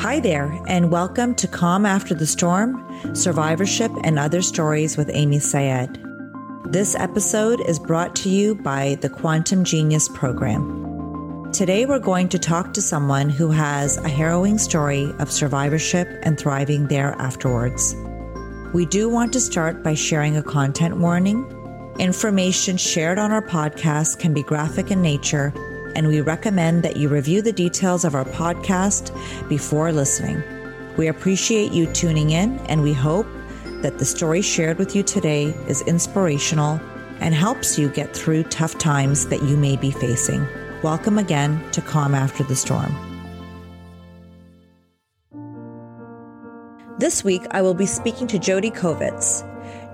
Hi there, and welcome to Calm After the Storm Survivorship and Other Stories with Amy Syed. This episode is brought to you by the Quantum Genius Program. Today, we're going to talk to someone who has a harrowing story of survivorship and thriving there afterwards. We do want to start by sharing a content warning. Information shared on our podcast can be graphic in nature and we recommend that you review the details of our podcast before listening. We appreciate you tuning in, and we hope that the story shared with you today is inspirational and helps you get through tough times that you may be facing. Welcome again to Calm After the Storm. This week, I will be speaking to Jodi Kovitz.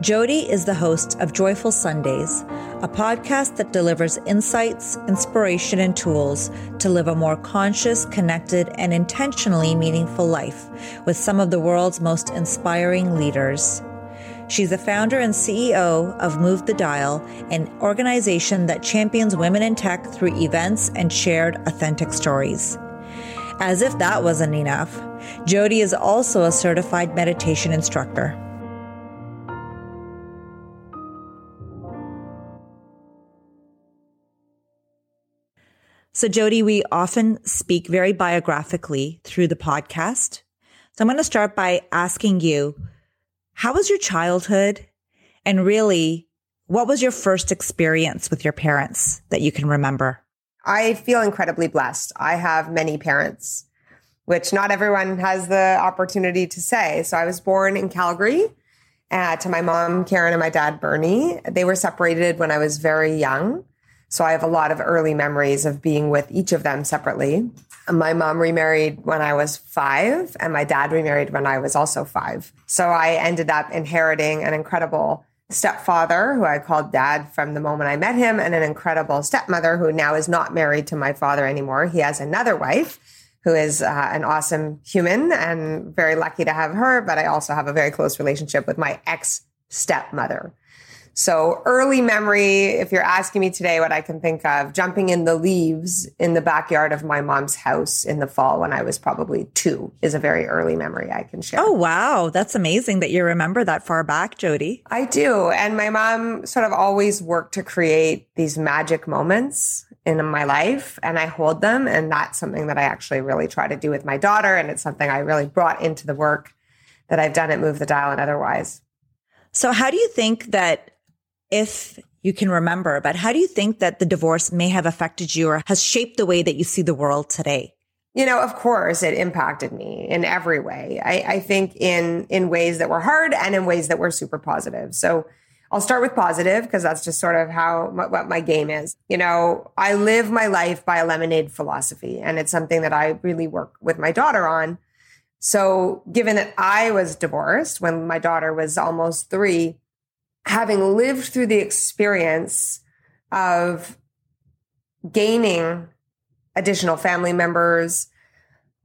Jodi is the host of Joyful Sundays, a podcast that delivers insights, inspiration, and tools to live a more conscious, connected, and intentionally meaningful life with some of the world's most inspiring leaders. She's the founder and CEO of Move the Dial, an organization that champions women in tech through events and shared authentic stories. As if that wasn't enough, Jodi is also a certified meditation instructor. So, Jodi, we often speak very biographically through the podcast. So, I'm going to start by asking you how was your childhood? And really, what was your first experience with your parents that you can remember? I feel incredibly blessed. I have many parents, which not everyone has the opportunity to say. So, I was born in Calgary. Uh, to my mom, Karen, and my dad, Bernie. They were separated when I was very young. So I have a lot of early memories of being with each of them separately. My mom remarried when I was five, and my dad remarried when I was also five. So I ended up inheriting an incredible stepfather who I called dad from the moment I met him, and an incredible stepmother who now is not married to my father anymore. He has another wife who is uh, an awesome human and very lucky to have her. But I also have a very close relationship with my ex stepmother. So early memory, if you're asking me today what I can think of, jumping in the leaves in the backyard of my mom's house in the fall when I was probably two is a very early memory I can share. Oh, wow. That's amazing that you remember that far back, Jodi. I do. And my mom sort of always worked to create these magic moments in my life and I hold them. And that's something that I actually really try to do with my daughter. And it's something I really brought into the work that I've done at Move the Dial and otherwise. So how do you think that if you can remember, but how do you think that the divorce may have affected you or has shaped the way that you see the world today? You know, of course, it impacted me in every way. I, I think in in ways that were hard and in ways that were super positive. So I'll start with positive because that's just sort of how what my game is. You know, I live my life by a lemonade philosophy, and it's something that I really work with my daughter on. So, given that I was divorced when my daughter was almost three, having lived through the experience of gaining additional family members,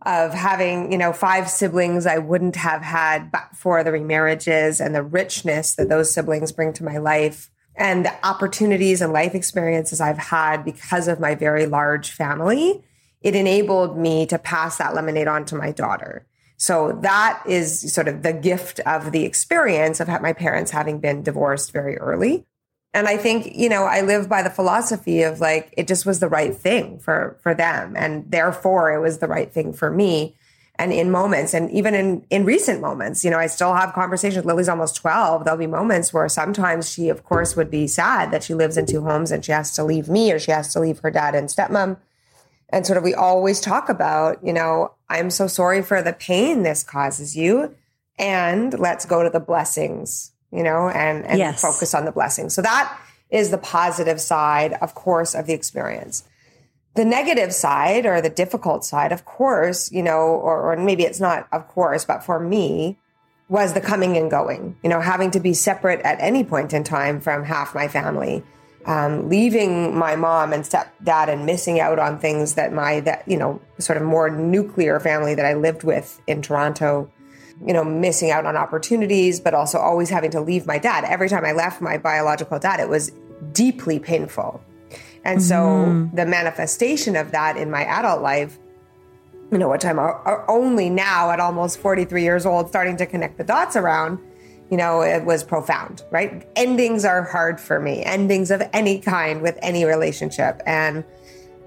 of having, you know, five siblings I wouldn't have had for the remarriages and the richness that those siblings bring to my life and the opportunities and life experiences I've had because of my very large family, it enabled me to pass that lemonade on to my daughter. So that is sort of the gift of the experience of my parents having been divorced very early. And I think, you know, I live by the philosophy of like, it just was the right thing for, for them. And therefore it was the right thing for me. And in moments, and even in, in recent moments, you know, I still have conversations. Lily's almost 12. There'll be moments where sometimes she, of course, would be sad that she lives in two homes and she has to leave me or she has to leave her dad and stepmom and sort of we always talk about, you know, I'm so sorry for the pain this causes you. And let's go to the blessings, you know, and, and yes. focus on the blessings. So that is the positive side, of course, of the experience. The negative side or the difficult side, of course, you know, or, or maybe it's not, of course, but for me, was the coming and going, you know, having to be separate at any point in time from half my family um, leaving my mom and stepdad and missing out on things that my that you know sort of more nuclear family that I lived with in Toronto, you know, missing out on opportunities, but also always having to leave my dad. Every time I left my biological dad, it was deeply painful. And so mm-hmm. the manifestation of that in my adult life you know, which I'm only now at almost 43 years old starting to connect the dots around, you know, it was profound, right? Endings are hard for me, endings of any kind with any relationship. And,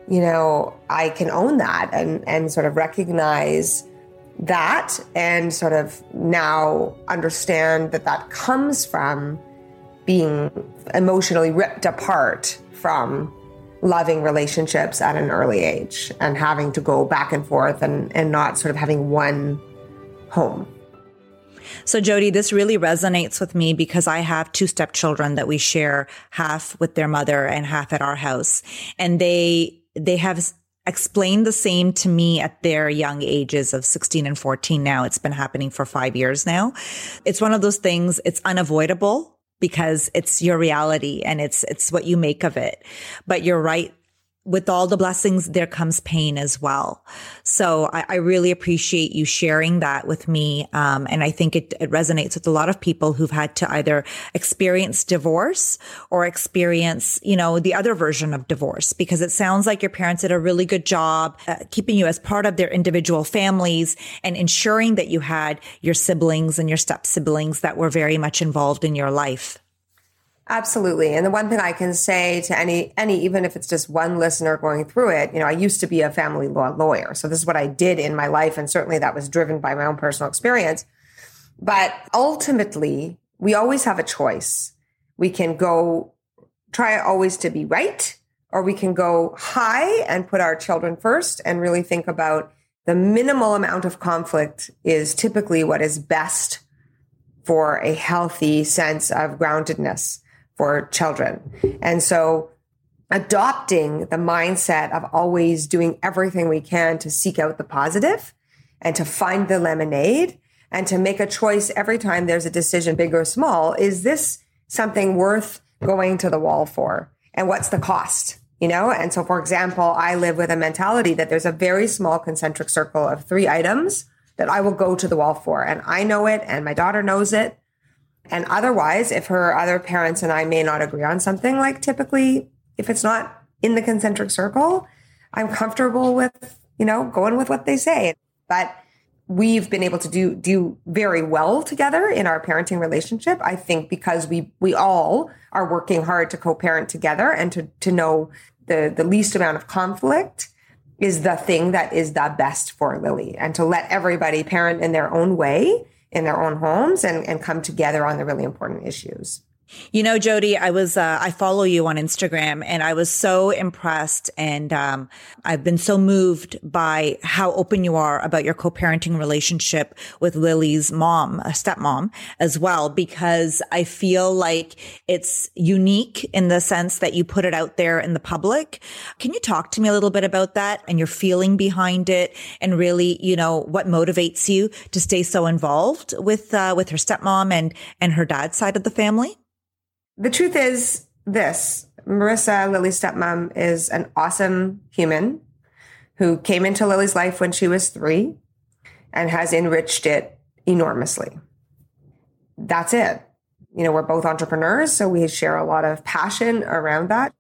you know, I can own that and, and sort of recognize that and sort of now understand that that comes from being emotionally ripped apart from loving relationships at an early age and having to go back and forth and, and not sort of having one home. So, Jodi, this really resonates with me because I have two stepchildren that we share half with their mother and half at our house. And they, they have explained the same to me at their young ages of 16 and 14 now. It's been happening for five years now. It's one of those things, it's unavoidable because it's your reality and it's, it's what you make of it. But you're right with all the blessings, there comes pain as well. So I, I really appreciate you sharing that with me. Um, and I think it, it, resonates with a lot of people who've had to either experience divorce or experience, you know, the other version of divorce, because it sounds like your parents did a really good job uh, keeping you as part of their individual families and ensuring that you had your siblings and your step siblings that were very much involved in your life. Absolutely. And the one thing I can say to any any even if it's just one listener going through it, you know, I used to be a family law lawyer. So this is what I did in my life and certainly that was driven by my own personal experience. But ultimately, we always have a choice. We can go try always to be right or we can go high and put our children first and really think about the minimal amount of conflict is typically what is best for a healthy sense of groundedness for children. And so adopting the mindset of always doing everything we can to seek out the positive and to find the lemonade and to make a choice every time there's a decision, big or small. Is this something worth going to the wall for? And what's the cost? You know? And so, for example, I live with a mentality that there's a very small concentric circle of three items that I will go to the wall for. And I know it and my daughter knows it. And otherwise, if her other parents and I may not agree on something, like typically, if it's not in the concentric circle, I'm comfortable with, you know, going with what they say. But we've been able to do do very well together in our parenting relationship. I think because we we all are working hard to co-parent together and to to know the the least amount of conflict is the thing that is the best for Lily and to let everybody parent in their own way in their own homes and, and come together on the really important issues. You know, Jodi, I was, uh, I follow you on Instagram and I was so impressed and, um, I've been so moved by how open you are about your co-parenting relationship with Lily's mom, a stepmom as well, because I feel like it's unique in the sense that you put it out there in the public. Can you talk to me a little bit about that and your feeling behind it and really, you know, what motivates you to stay so involved with, uh, with her stepmom and, and her dad's side of the family? The truth is this Marissa, Lily's stepmom, is an awesome human who came into Lily's life when she was three and has enriched it enormously. That's it. You know, we're both entrepreneurs, so we share a lot of passion around that.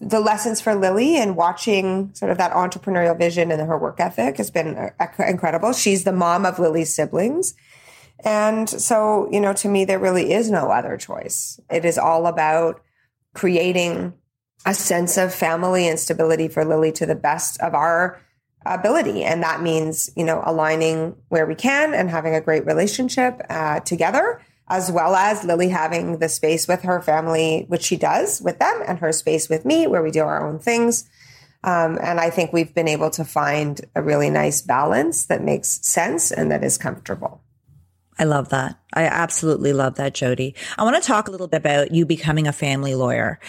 The lessons for Lily and watching sort of that entrepreneurial vision and her work ethic has been uh, incredible. She's the mom of Lily's siblings. And so, you know, to me, there really is no other choice. It is all about creating a sense of family and stability for Lily to the best of our ability. And that means, you know, aligning where we can and having a great relationship uh, together, as well as Lily having the space with her family, which she does with them, and her space with me, where we do our own things. Um, and I think we've been able to find a really nice balance that makes sense and that is comfortable. I love that. I absolutely love that, Jodi. I want to talk a little bit about you becoming a family lawyer.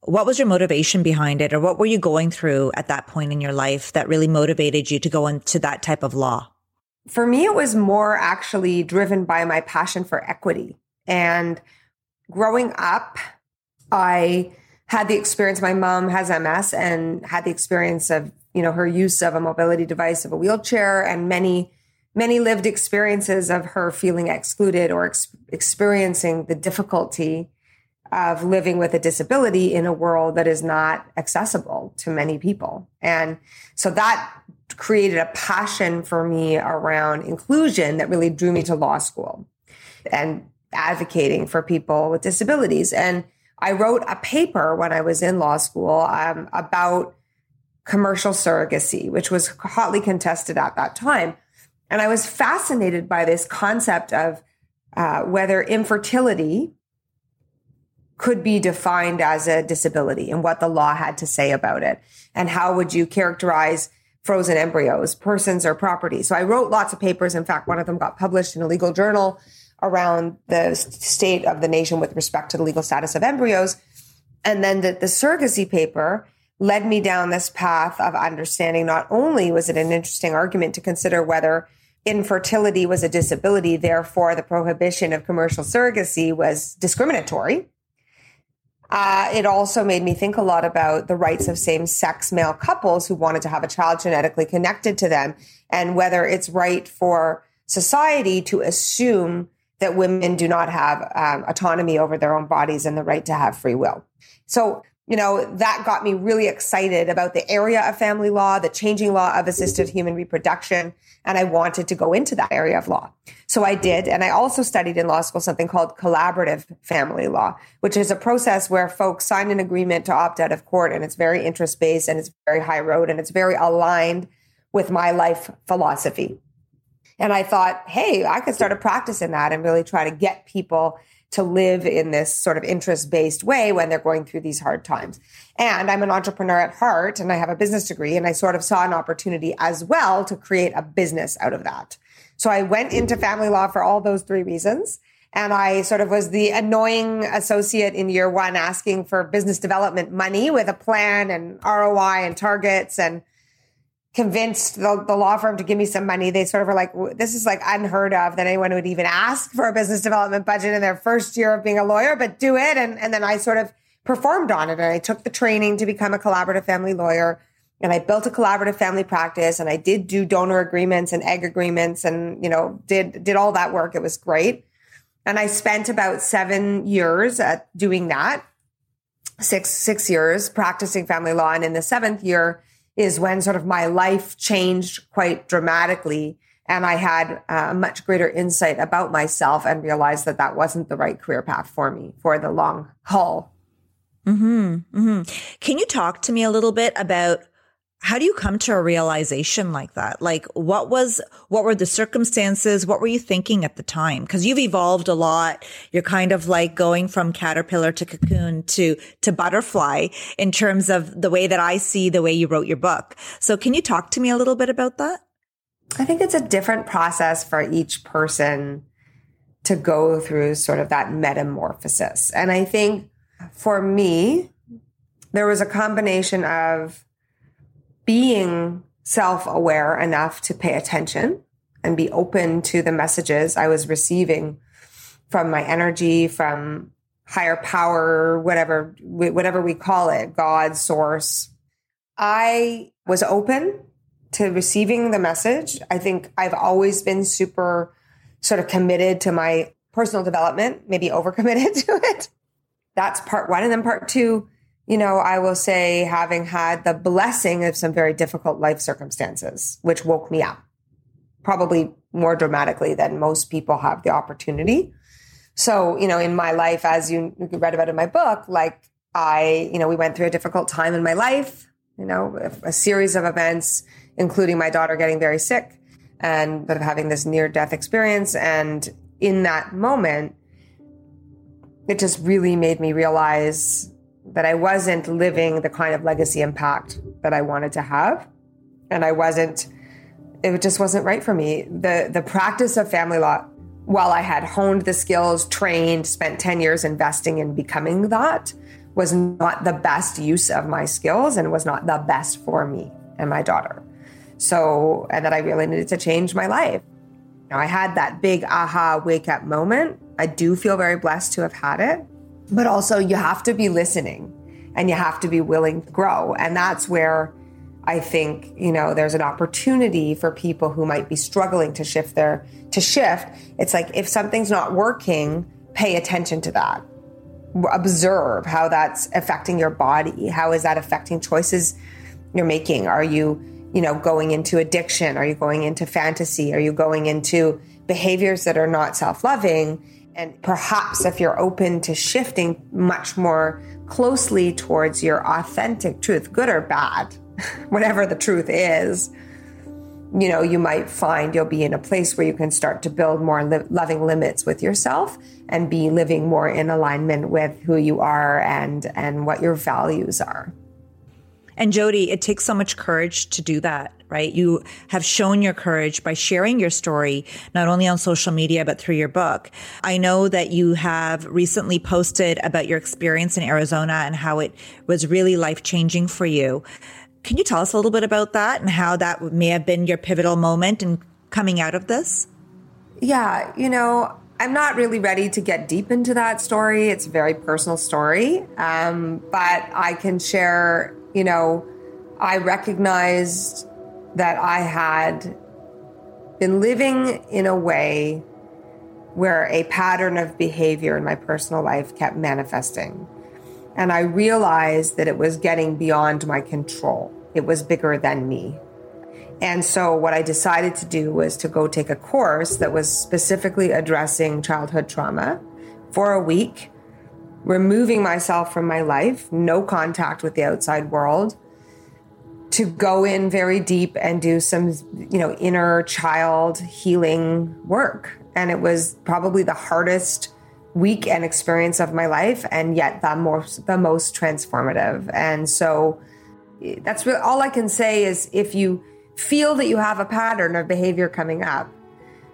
What was your motivation behind it, or what were you going through at that point in your life that really motivated you to go into that type of law? For me, it was more actually driven by my passion for equity. And growing up, I had the experience, my mom has MS and had the experience of, you know, her use of a mobility device of a wheelchair and many many lived experiences of her feeling excluded or ex- experiencing the difficulty of living with a disability in a world that is not accessible to many people. And so that created a passion for me around inclusion that really drew me to law school and advocating for people with disabilities. And I wrote a paper when I was in law school um, about commercial surrogacy, which was hotly contested at that time. And I was fascinated by this concept of uh, whether infertility could be defined as a disability and what the law had to say about it. And how would you characterize frozen embryos, persons or property? So I wrote lots of papers. In fact, one of them got published in a legal journal around the state of the nation with respect to the legal status of embryos. And then the, the surrogacy paper led me down this path of understanding not only was it an interesting argument to consider whether infertility was a disability, therefore the prohibition of commercial surrogacy was discriminatory. Uh, it also made me think a lot about the rights of same sex male couples who wanted to have a child genetically connected to them and whether it's right for society to assume that women do not have um, autonomy over their own bodies and the right to have free will. So, you know, that got me really excited about the area of family law, the changing law of assisted human reproduction. And I wanted to go into that area of law. So I did. And I also studied in law school something called collaborative family law, which is a process where folks sign an agreement to opt out of court. And it's very interest based and it's very high road and it's very aligned with my life philosophy. And I thought, hey, I could start a practice in that and really try to get people to live in this sort of interest based way when they're going through these hard times. And I'm an entrepreneur at heart and I have a business degree and I sort of saw an opportunity as well to create a business out of that. So I went into family law for all those three reasons. And I sort of was the annoying associate in year one asking for business development money with a plan and ROI and targets and convinced the, the, law firm to give me some money. They sort of were like, this is like unheard of that anyone would even ask for a business development budget in their first year of being a lawyer, but do it. And, and then I sort of performed on it and I took the training to become a collaborative family lawyer and I built a collaborative family practice and I did do donor agreements and egg agreements and, you know, did, did all that work. It was great. And I spent about seven years at doing that, six, six years practicing family law. And in the seventh year, is when sort of my life changed quite dramatically. And I had uh, a much greater insight about myself and realized that that wasn't the right career path for me for the long haul. Hmm. Hmm. Can you talk to me a little bit about how do you come to a realization like that? Like what was, what were the circumstances? What were you thinking at the time? Cause you've evolved a lot. You're kind of like going from caterpillar to cocoon to, to butterfly in terms of the way that I see the way you wrote your book. So can you talk to me a little bit about that? I think it's a different process for each person to go through sort of that metamorphosis. And I think for me, there was a combination of being self aware enough to pay attention and be open to the messages I was receiving from my energy, from higher power, whatever, whatever we call it, God, source. I was open to receiving the message. I think I've always been super sort of committed to my personal development, maybe overcommitted to it. That's part one. And then part two, you know, I will say having had the blessing of some very difficult life circumstances, which woke me up probably more dramatically than most people have the opportunity. So, you know, in my life, as you read about in my book, like I, you know, we went through a difficult time in my life, you know, a, series of events, including my daughter getting very sick and but having this near death experience. And in that moment, it just really made me realize that I wasn't living the kind of legacy impact that I wanted to have. And I wasn't, it just wasn't right for me. The, the practice of family law, while I had honed the skills, trained, spent 10 years investing in becoming that, was not the best use of my skills and was not the best for me and my daughter. So, and that I really needed to change my life. Now, I had that big aha wake up moment. I do feel very blessed to have had it. But also, you have to be listening and you have to be willing to grow. And that's where I think, you know, there's an opportunity for people who might be struggling to shift their, to shift. It's like if something's not working, pay attention to that. Observe how that's affecting your body. How is that affecting choices you're making? Are you you know, going into addiction? Are you going into fantasy? Are you going into behaviors that are not self loving? And perhaps if you're open to shifting much more closely towards your authentic truth, good or bad, whatever the truth is, you know, you might find you'll be in a place where you can start to build more li- loving limits with yourself and be living more in alignment with who you are and and what your values are. And Jodi, it takes so much courage to do that, right? You have shown your courage by sharing your story, not only on social media, but through your book. I know that you have recently posted about your experience in Arizona and how it was really life changing for you. Can you tell us a little bit about that and how that may have been your pivotal moment in coming out of this? Yeah, you know, I'm not really ready to get deep into that story. It's a very personal story. Um, but I can share you know, I recognized that I had been living in a way where a pattern of behavior in my personal life kept manifesting. And I realized that it was getting beyond my control. It was bigger than me. And so, what I decided to do was to go take a course that was specifically addressing childhood trauma for a week removing myself from my life, no contact with the outside world, to go in very deep and do some, you know, inner child healing work. And it was probably the hardest week and experience of my life, and yet the most the most transformative. And so that's really all I can say is if you feel that you have a pattern of behavior coming up,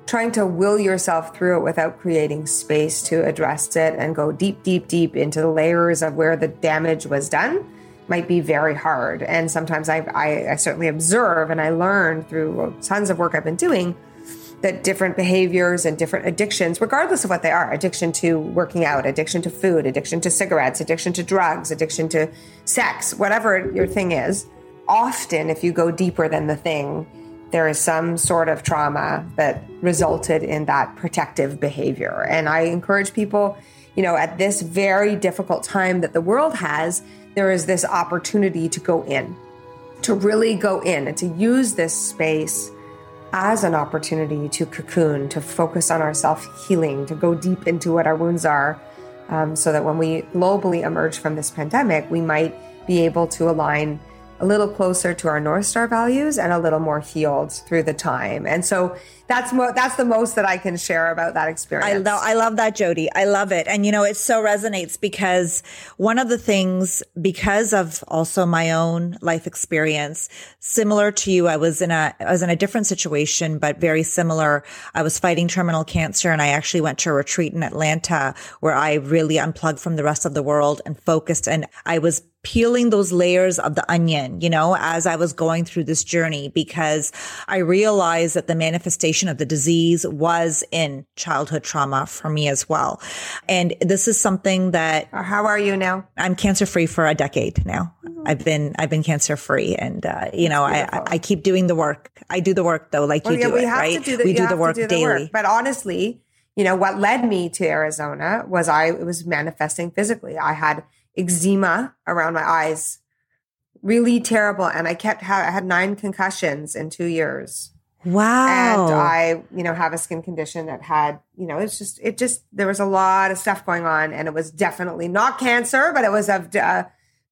trying to will yourself through it without creating space to address it and go deep, deep, deep into the layers of where the damage was done might be very hard. And sometimes I, I, I certainly observe and I learn through tons of work I've been doing that different behaviors and different addictions, regardless of what they are addiction to working out, addiction to food, addiction to cigarettes, addiction to drugs, addiction to sex, whatever your thing is, often if you go deeper than the thing, there is some sort of trauma that resulted in that protective behavior. And I encourage people, you know, at this very difficult time that the world has, there is this opportunity to go in, to really go in and to use this space as an opportunity to cocoon, to focus on our self healing, to go deep into what our wounds are, um, so that when we globally emerge from this pandemic, we might be able to align a little closer to our North Star values and a little more healed through the time. And so that's mo- that's the most that I can share about that experience. I love I love that Jodi. I love it. And you know, it so resonates because one of the things because of also my own life experience, similar to you, I was in a I was in a different situation but very similar. I was fighting terminal cancer and I actually went to a retreat in Atlanta where I really unplugged from the rest of the world and focused and I was peeling those layers of the onion, you know, as I was going through this journey because I realized that the manifestation of the disease was in childhood trauma for me as well. And this is something that How are you now? I'm cancer free for a decade now. Mm-hmm. I've been I've been cancer free and uh, you know, I I keep doing the work. I do the work though like well, you yeah, do it, right? Do the, we do the work do the daily. Work. But honestly, you know, what led me to Arizona was I it was manifesting physically. I had eczema around my eyes, really terrible. And I kept ha- I had nine concussions in two years. Wow. And I, you know, have a skin condition that had, you know, it's just, it just, there was a lot of stuff going on. And it was definitely not cancer, but it was a, a uh,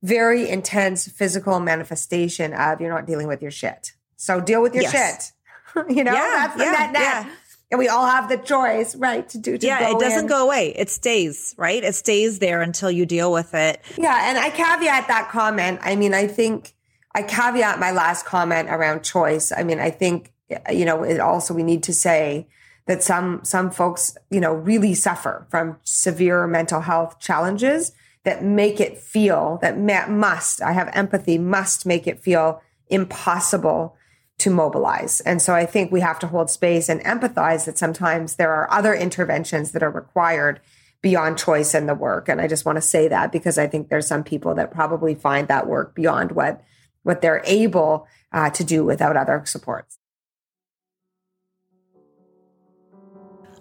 very intense physical manifestation of you're not dealing with your shit. So deal with your yes. shit. you know, yeah, that's the yeah, net net. Yeah and we all have the choice, right, to do. To yeah, it doesn't in. go away; it stays, right? It stays there until you deal with it. Yeah, and I caveat that comment. I mean, I think I caveat my last comment around choice. I mean, I think you know, it also we need to say that some some folks, you know, really suffer from severe mental health challenges that make it feel that must. I have empathy. Must make it feel impossible to mobilize. And so I think we have to hold space and empathize that sometimes there are other interventions that are required beyond choice in the work. And I just want to say that because I think there's some people that probably find that work beyond what what they're able uh, to do without other supports.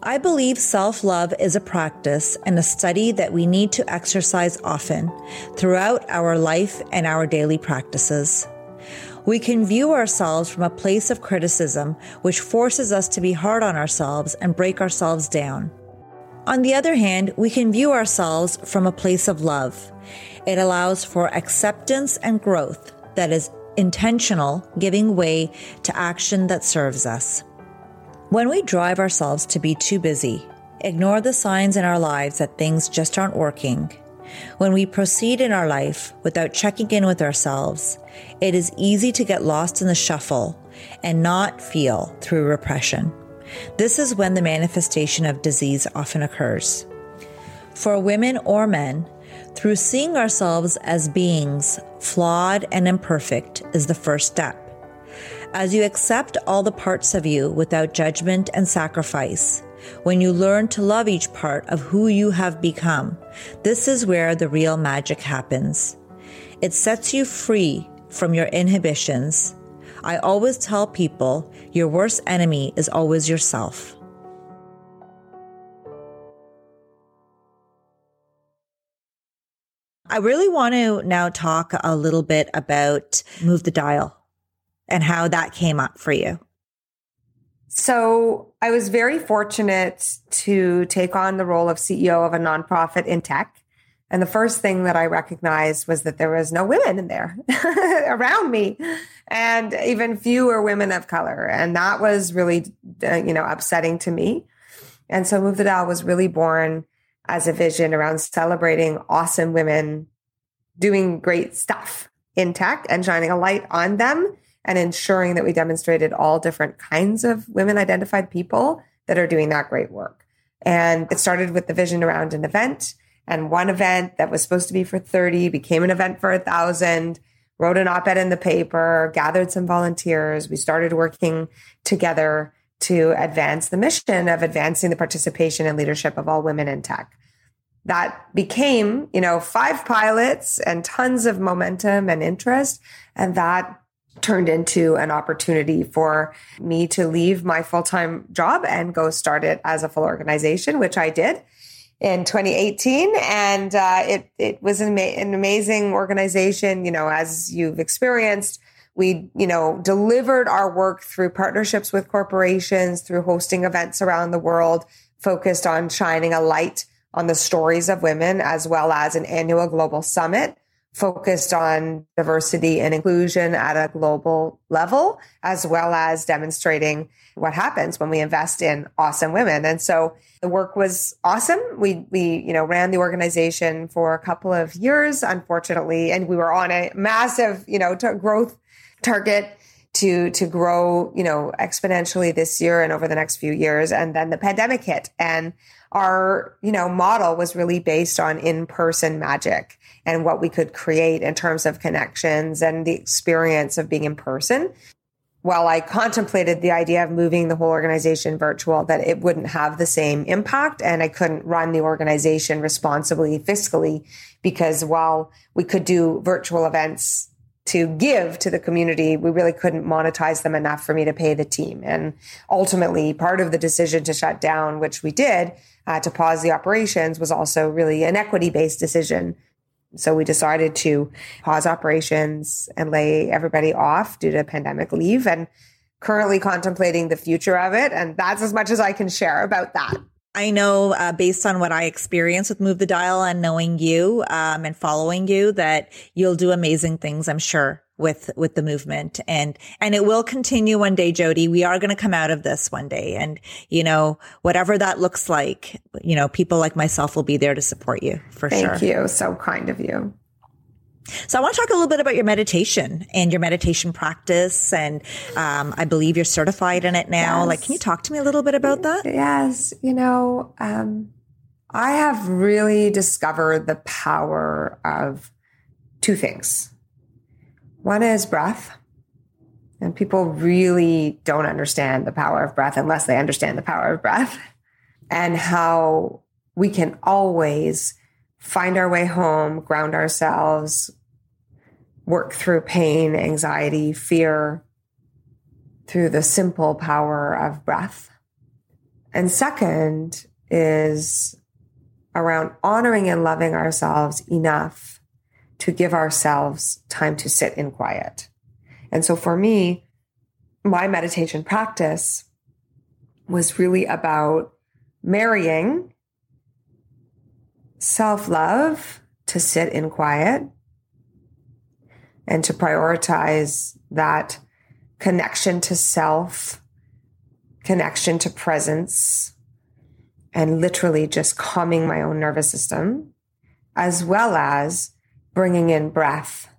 I believe self love is a practice and a study that we need to exercise often throughout our life and our daily practices. We can view ourselves from a place of criticism, which forces us to be hard on ourselves and break ourselves down. On the other hand, we can view ourselves from a place of love. It allows for acceptance and growth that is intentional, giving way to action that serves us. When we drive ourselves to be too busy, ignore the signs in our lives that things just aren't working, when we proceed in our life without checking in with ourselves, it is easy to get lost in the shuffle and not feel through repression. This is when the manifestation of disease often occurs. For women or men, through seeing ourselves as beings flawed and imperfect is the first step. As you accept all the parts of you without judgment and sacrifice, when you learn to love each part of who you have become, this is where the real magic happens. It sets you free from your inhibitions. I always tell people your worst enemy is always yourself. I really want to now talk a little bit about Move the Dial and how that came up for you. So I was very fortunate to take on the role of CEO of a nonprofit in tech. And the first thing that I recognized was that there was no women in there around me and even fewer women of color. And that was really, uh, you know, upsetting to me. And so Move the Dial was really born as a vision around celebrating awesome women doing great stuff in tech and shining a light on them and ensuring that we demonstrated all different kinds of women identified people that are doing that great work. And it started with the vision around an event and one event that was supposed to be for 30 became an event for a thousand, wrote an op-ed in the paper, gathered some volunteers. We started working together to advance the mission of advancing the participation and leadership of all women in tech. That became, you know, five pilots and tons of momentum and interest. And that turned into an opportunity for me to leave my full time job and go start it as a full organization, which I did in 2018. And uh, it, it was an, an amazing organization, you know, as you've experienced. We, you know, delivered our work through partnerships with corporations, through hosting events around the world, focused on shining a light on the stories of women, as well as an annual global summit focused on diversity and inclusion at a global level, as well as demonstrating what happens when we invest in awesome women. And so the work was awesome. We, we, you know, ran the organization for a couple of years, unfortunately, and we were on a massive, you know, t- growth target to to grow you know exponentially this year and over the next few years and then the pandemic hit and our you know model was really based on in-person magic and what we could create in terms of connections and the experience of being in person while I contemplated the idea of moving the whole organization virtual, that it wouldn't have the same impact and I couldn't run the organization responsibly fiscally because while we could do virtual events to give to the community, we really couldn't monetize them enough for me to pay the team. And ultimately, part of the decision to shut down, which we did, uh, to pause the operations, was also really an equity based decision. So we decided to pause operations and lay everybody off due to pandemic leave and currently contemplating the future of it. And that's as much as I can share about that. I know uh, based on what I experienced with Move the Dial and knowing you um, and following you that you'll do amazing things, I'm sure with with the movement and and it will continue one day jodi we are going to come out of this one day and you know whatever that looks like you know people like myself will be there to support you for Thank sure thank you so kind of you so I want to talk a little bit about your meditation and your meditation practice, and um, I believe you're certified in it now. Yes. Like, can you talk to me a little bit about that? Yes, you know, um, I have really discovered the power of two things. One is breath, and people really don't understand the power of breath unless they understand the power of breath, and how we can always find our way home, ground ourselves, work through pain, anxiety, fear through the simple power of breath. And second is around honoring and loving ourselves enough to give ourselves time to sit in quiet. And so for me, my meditation practice was really about marrying self love to sit in quiet and to prioritize that connection to self, connection to presence, and literally just calming my own nervous system, as well as bringing in breath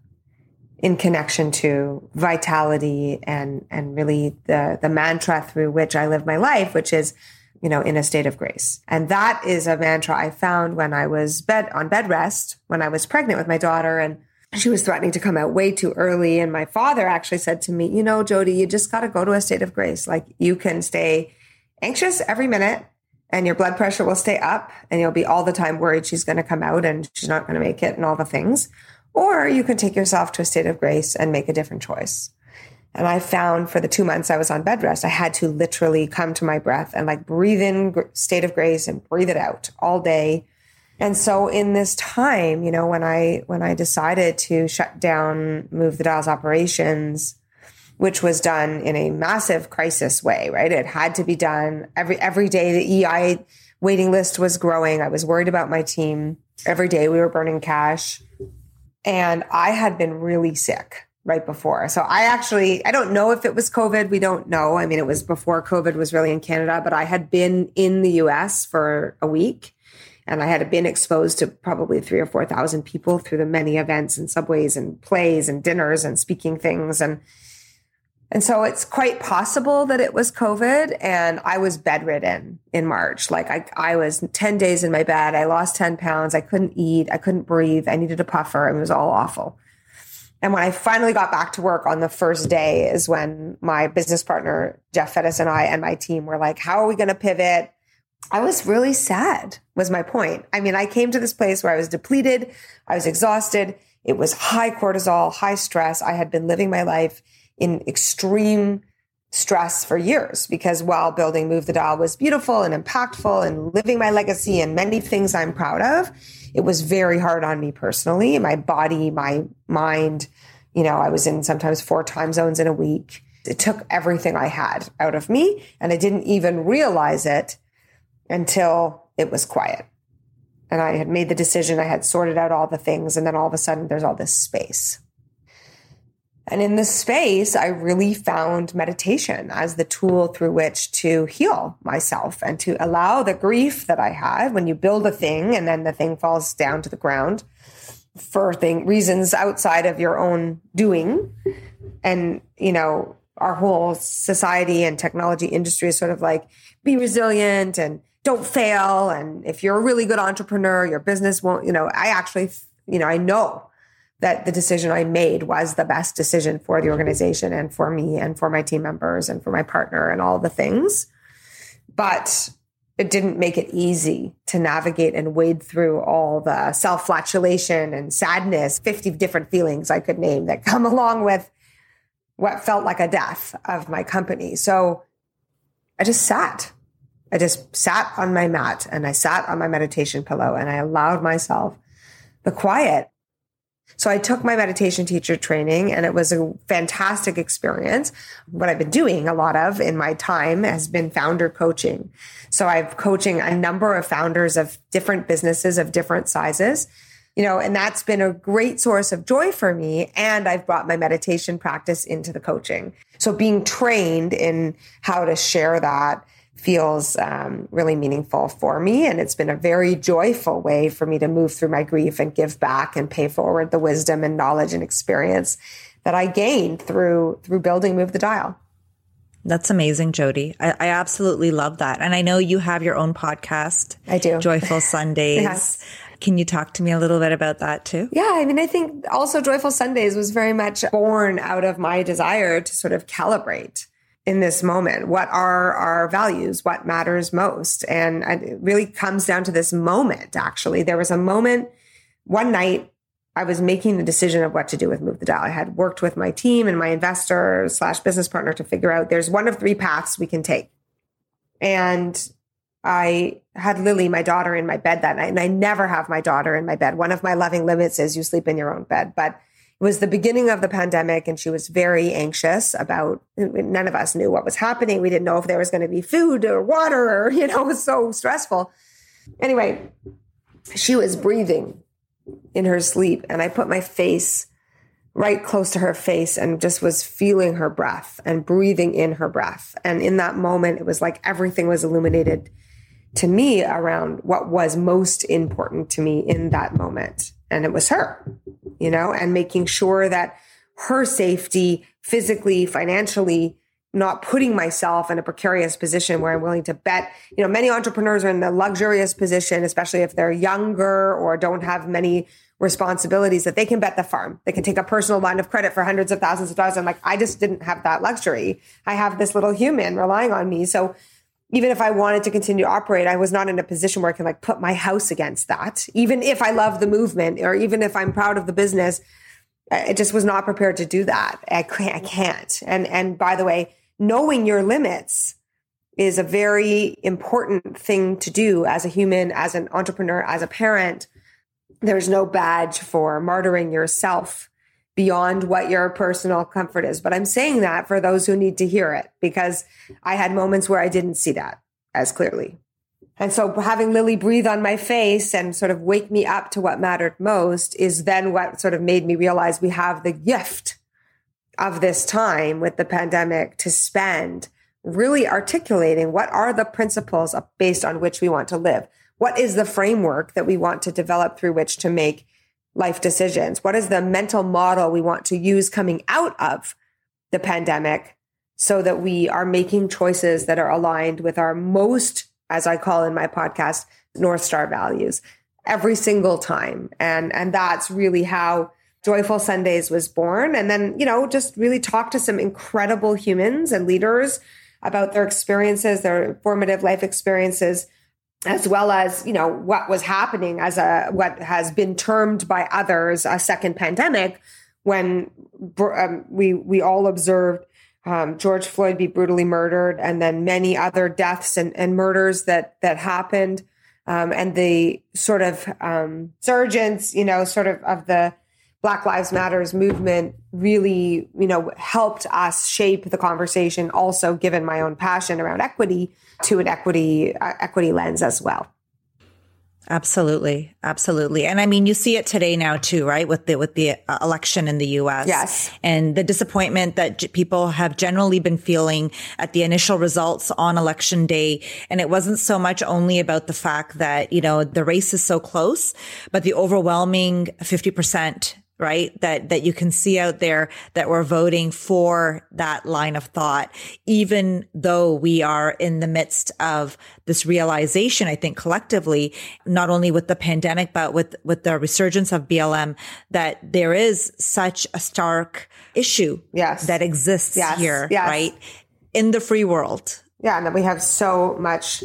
in connection to vitality and and really the the mantra through which I live my life, which is you know in a state of grace. And that is a mantra I found when I was bed on bed rest when I was pregnant with my daughter and she was threatening to come out way too early and my father actually said to me, "You know, Jodi, you just got to go to a state of grace. Like you can stay anxious every minute and your blood pressure will stay up and you'll be all the time worried she's going to come out and she's not going to make it and all the things or you can take yourself to a state of grace and make a different choice. And I found for the two months I was on bed rest, I had to literally come to my breath and like breathe in state of grace and breathe it out all day. And so in this time, you know, when I, when I decided to shut down, move the dials operations, which was done in a massive crisis way, right? It had to be done every, every day. The EI waiting list was growing. I was worried about my team. Every day we were burning cash. And I had been really sick right before. So I actually, I don't know if it was COVID. We don't know. I mean, it was before COVID was really in Canada, but I had been in the US for a week and I had been exposed to probably three or 4,000 people through the many events and subways and plays and dinners and speaking things. And, and so it's quite possible that it was COVID and I was bedridden in March. Like I, I was 10 days in my bed. I lost 10 pounds. I couldn't eat. I couldn't breathe. I needed a puffer. It was all awful. And when I finally got back to work on the first day is when my business partner, Jeff Fettes and I and my team were like, how are we going to pivot? I was really sad was my point. I mean, I came to this place where I was depleted. I was exhausted. It was high cortisol, high stress. I had been living my life in extreme stress for years because while building Move the Dial was beautiful and impactful and living my legacy and many things I'm proud of, it was very hard on me personally, my body, my mind. You know, I was in sometimes four time zones in a week. It took everything I had out of me, and I didn't even realize it until it was quiet. And I had made the decision, I had sorted out all the things, and then all of a sudden there's all this space. And in this space, I really found meditation as the tool through which to heal myself and to allow the grief that I had when you build a thing and then the thing falls down to the ground for thing, reasons outside of your own doing. And, you know, our whole society and technology industry is sort of like be resilient and don't fail. And if you're a really good entrepreneur, your business won't, you know, I actually, you know, I know that the decision I made was the best decision for the organization and for me and for my team members and for my partner and all the things. But it didn't make it easy to navigate and wade through all the self flatulation and sadness, 50 different feelings I could name that come along with what felt like a death of my company. So I just sat. I just sat on my mat and I sat on my meditation pillow and I allowed myself the quiet so I took my meditation teacher training and it was a fantastic experience. What I've been doing a lot of in my time has been founder coaching. So I've coaching a number of founders of different businesses of different sizes. You know, and that's been a great source of joy for me. And I've brought my meditation practice into the coaching. So being trained in how to share that feels um, really meaningful for me. And it's been a very joyful way for me to move through my grief and give back and pay forward the wisdom and knowledge and experience that I gained through through building Move the Dial. That's amazing, Jodi. I, I, absolutely love that. And I know you have your own podcast. I do. Joyful Sundays. yes. Can you talk to me a little bit about that too? Yeah, I mean, I think also Joyful Sundays was very much born out of my desire to sort of calibrate in this moment? What are our values? What matters most? And it really comes down to this moment, actually. There was a moment one night I was making the decision of what to do with Move the Dial. I had worked with my team and my investor slash business partner to figure out there's one of three paths we can take. And I had Lily, my daughter, in my bed that night. And I never have my daughter in my bed. One of my loving limits is you sleep in your own bed. But it was the beginning of the pandemic and she was very anxious about none of us knew what was happening. We didn't know if there was going to be food or water or you know it was so stressful. Anyway she was breathing in her sleep and i put my face right close to her face and just was feeling her breath and breathing in her breath. And in that moment it was like everything was illuminated to me around what was most important to me in that moment and it was her you know, and making sure that her safety physically, financially, not putting myself in a precarious position where I'm willing to bet. You know, many entrepreneurs are in the luxurious position, especially if they're younger or don't have many responsibilities that they can bet the farm. They can take a personal line of credit for hundreds of thousands of dollars. I'm like, I just didn't have that luxury. I have this little human relying on me. So even if I wanted to continue to operate, I was not in a position where I can like put my house against that. Even if I love the movement or even if I'm proud of the business, I just was not prepared to do that. I can't, I can't. And, and by the way, knowing your limits is a very important thing to do as a human, as an entrepreneur, as a parent. There's no badge for martyring yourself beyond what your personal comfort is. But I'm saying that for those who need to hear it because I had moments where I didn't see that as clearly. And so having Lily breathe on my face and sort of wake me up to what mattered most is then what sort of made me realize we have the gift of this time with the pandemic to spend really articulating what are the principles based on which we want to live? What is the framework that we want to develop through which to make life decisions? What is the mental model we want to use coming out of the pandemic so that we are making choices that are aligned with our most, as I call in my podcast, North Star values every single time. And, and that's really how Joyful Sundays was born. And then, you know, just really talk to some incredible humans and leaders about their experiences, their formative life experiences as well as you know what was happening as a what has been termed by others a second pandemic when um, we we all observed um, George Floyd be brutally murdered and then many other deaths and, and murders that that happened. Um, and the sort of um, surgence you know sort of of the Black Lives Matters movement really you know helped us shape the conversation also given my own passion around equity to an equity uh, equity lens as well. Absolutely, absolutely, and I mean you see it today now too, right? With the with the uh, election in the U.S. Yes, and the disappointment that j- people have generally been feeling at the initial results on election day, and it wasn't so much only about the fact that you know the race is so close, but the overwhelming fifty percent right? That, that you can see out there that we're voting for that line of thought, even though we are in the midst of this realization, I think collectively, not only with the pandemic, but with, with the resurgence of BLM, that there is such a stark issue yes. that exists yes. here, yes. right? In the free world. Yeah. And that we have so much,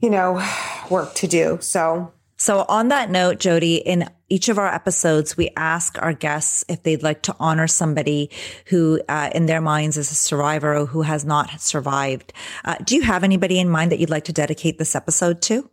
you know, work to do. So so on that note, Jodi, in each of our episodes, we ask our guests if they'd like to honor somebody who, uh, in their minds, is a survivor or who has not survived. Uh, do you have anybody in mind that you'd like to dedicate this episode to?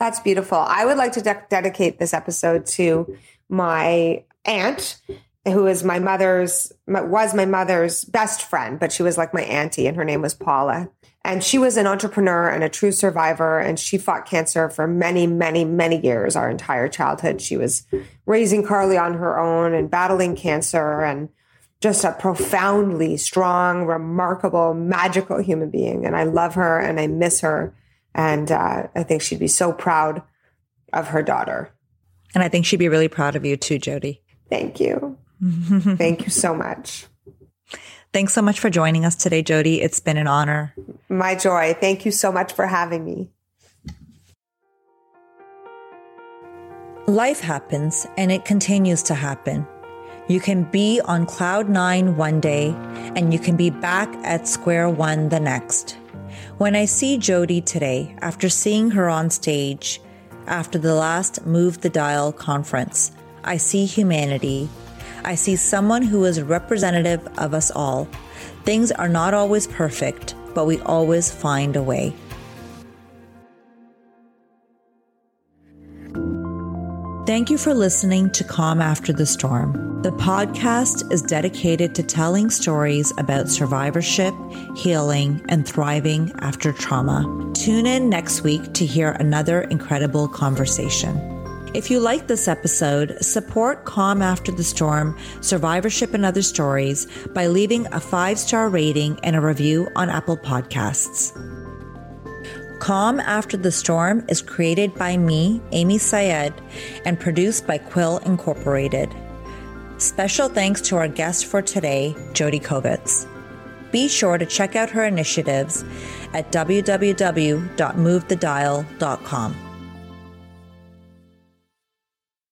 That's beautiful. I would like to de- dedicate this episode to my aunt, who is my mother's was my mother's best friend, but she was like my auntie, and her name was Paula. And she was an entrepreneur and a true survivor. And she fought cancer for many, many, many years, our entire childhood. She was raising Carly on her own and battling cancer and just a profoundly strong, remarkable, magical human being. And I love her and I miss her. And uh, I think she'd be so proud of her daughter. And I think she'd be really proud of you too, Jodi. Thank you. Thank you so much. Thanks so much for joining us today, Jodi. It's been an honor. My joy. Thank you so much for having me. Life happens and it continues to happen. You can be on cloud nine one day and you can be back at square one the next. When I see Jodi today, after seeing her on stage, after the last Move the Dial conference, I see humanity I see someone who is representative of us all. Things are not always perfect, but we always find a way. Thank you for listening to Calm After the Storm. The podcast is dedicated to telling stories about survivorship, healing, and thriving after trauma. Tune in next week to hear another incredible conversation. If you like this episode, support Calm After the Storm, Survivorship and Other Stories by leaving a five star rating and a review on Apple Podcasts. Calm After the Storm is created by me, Amy Syed, and produced by Quill Incorporated. Special thanks to our guest for today, Jodi Kovitz. Be sure to check out her initiatives at www.movethedial.com.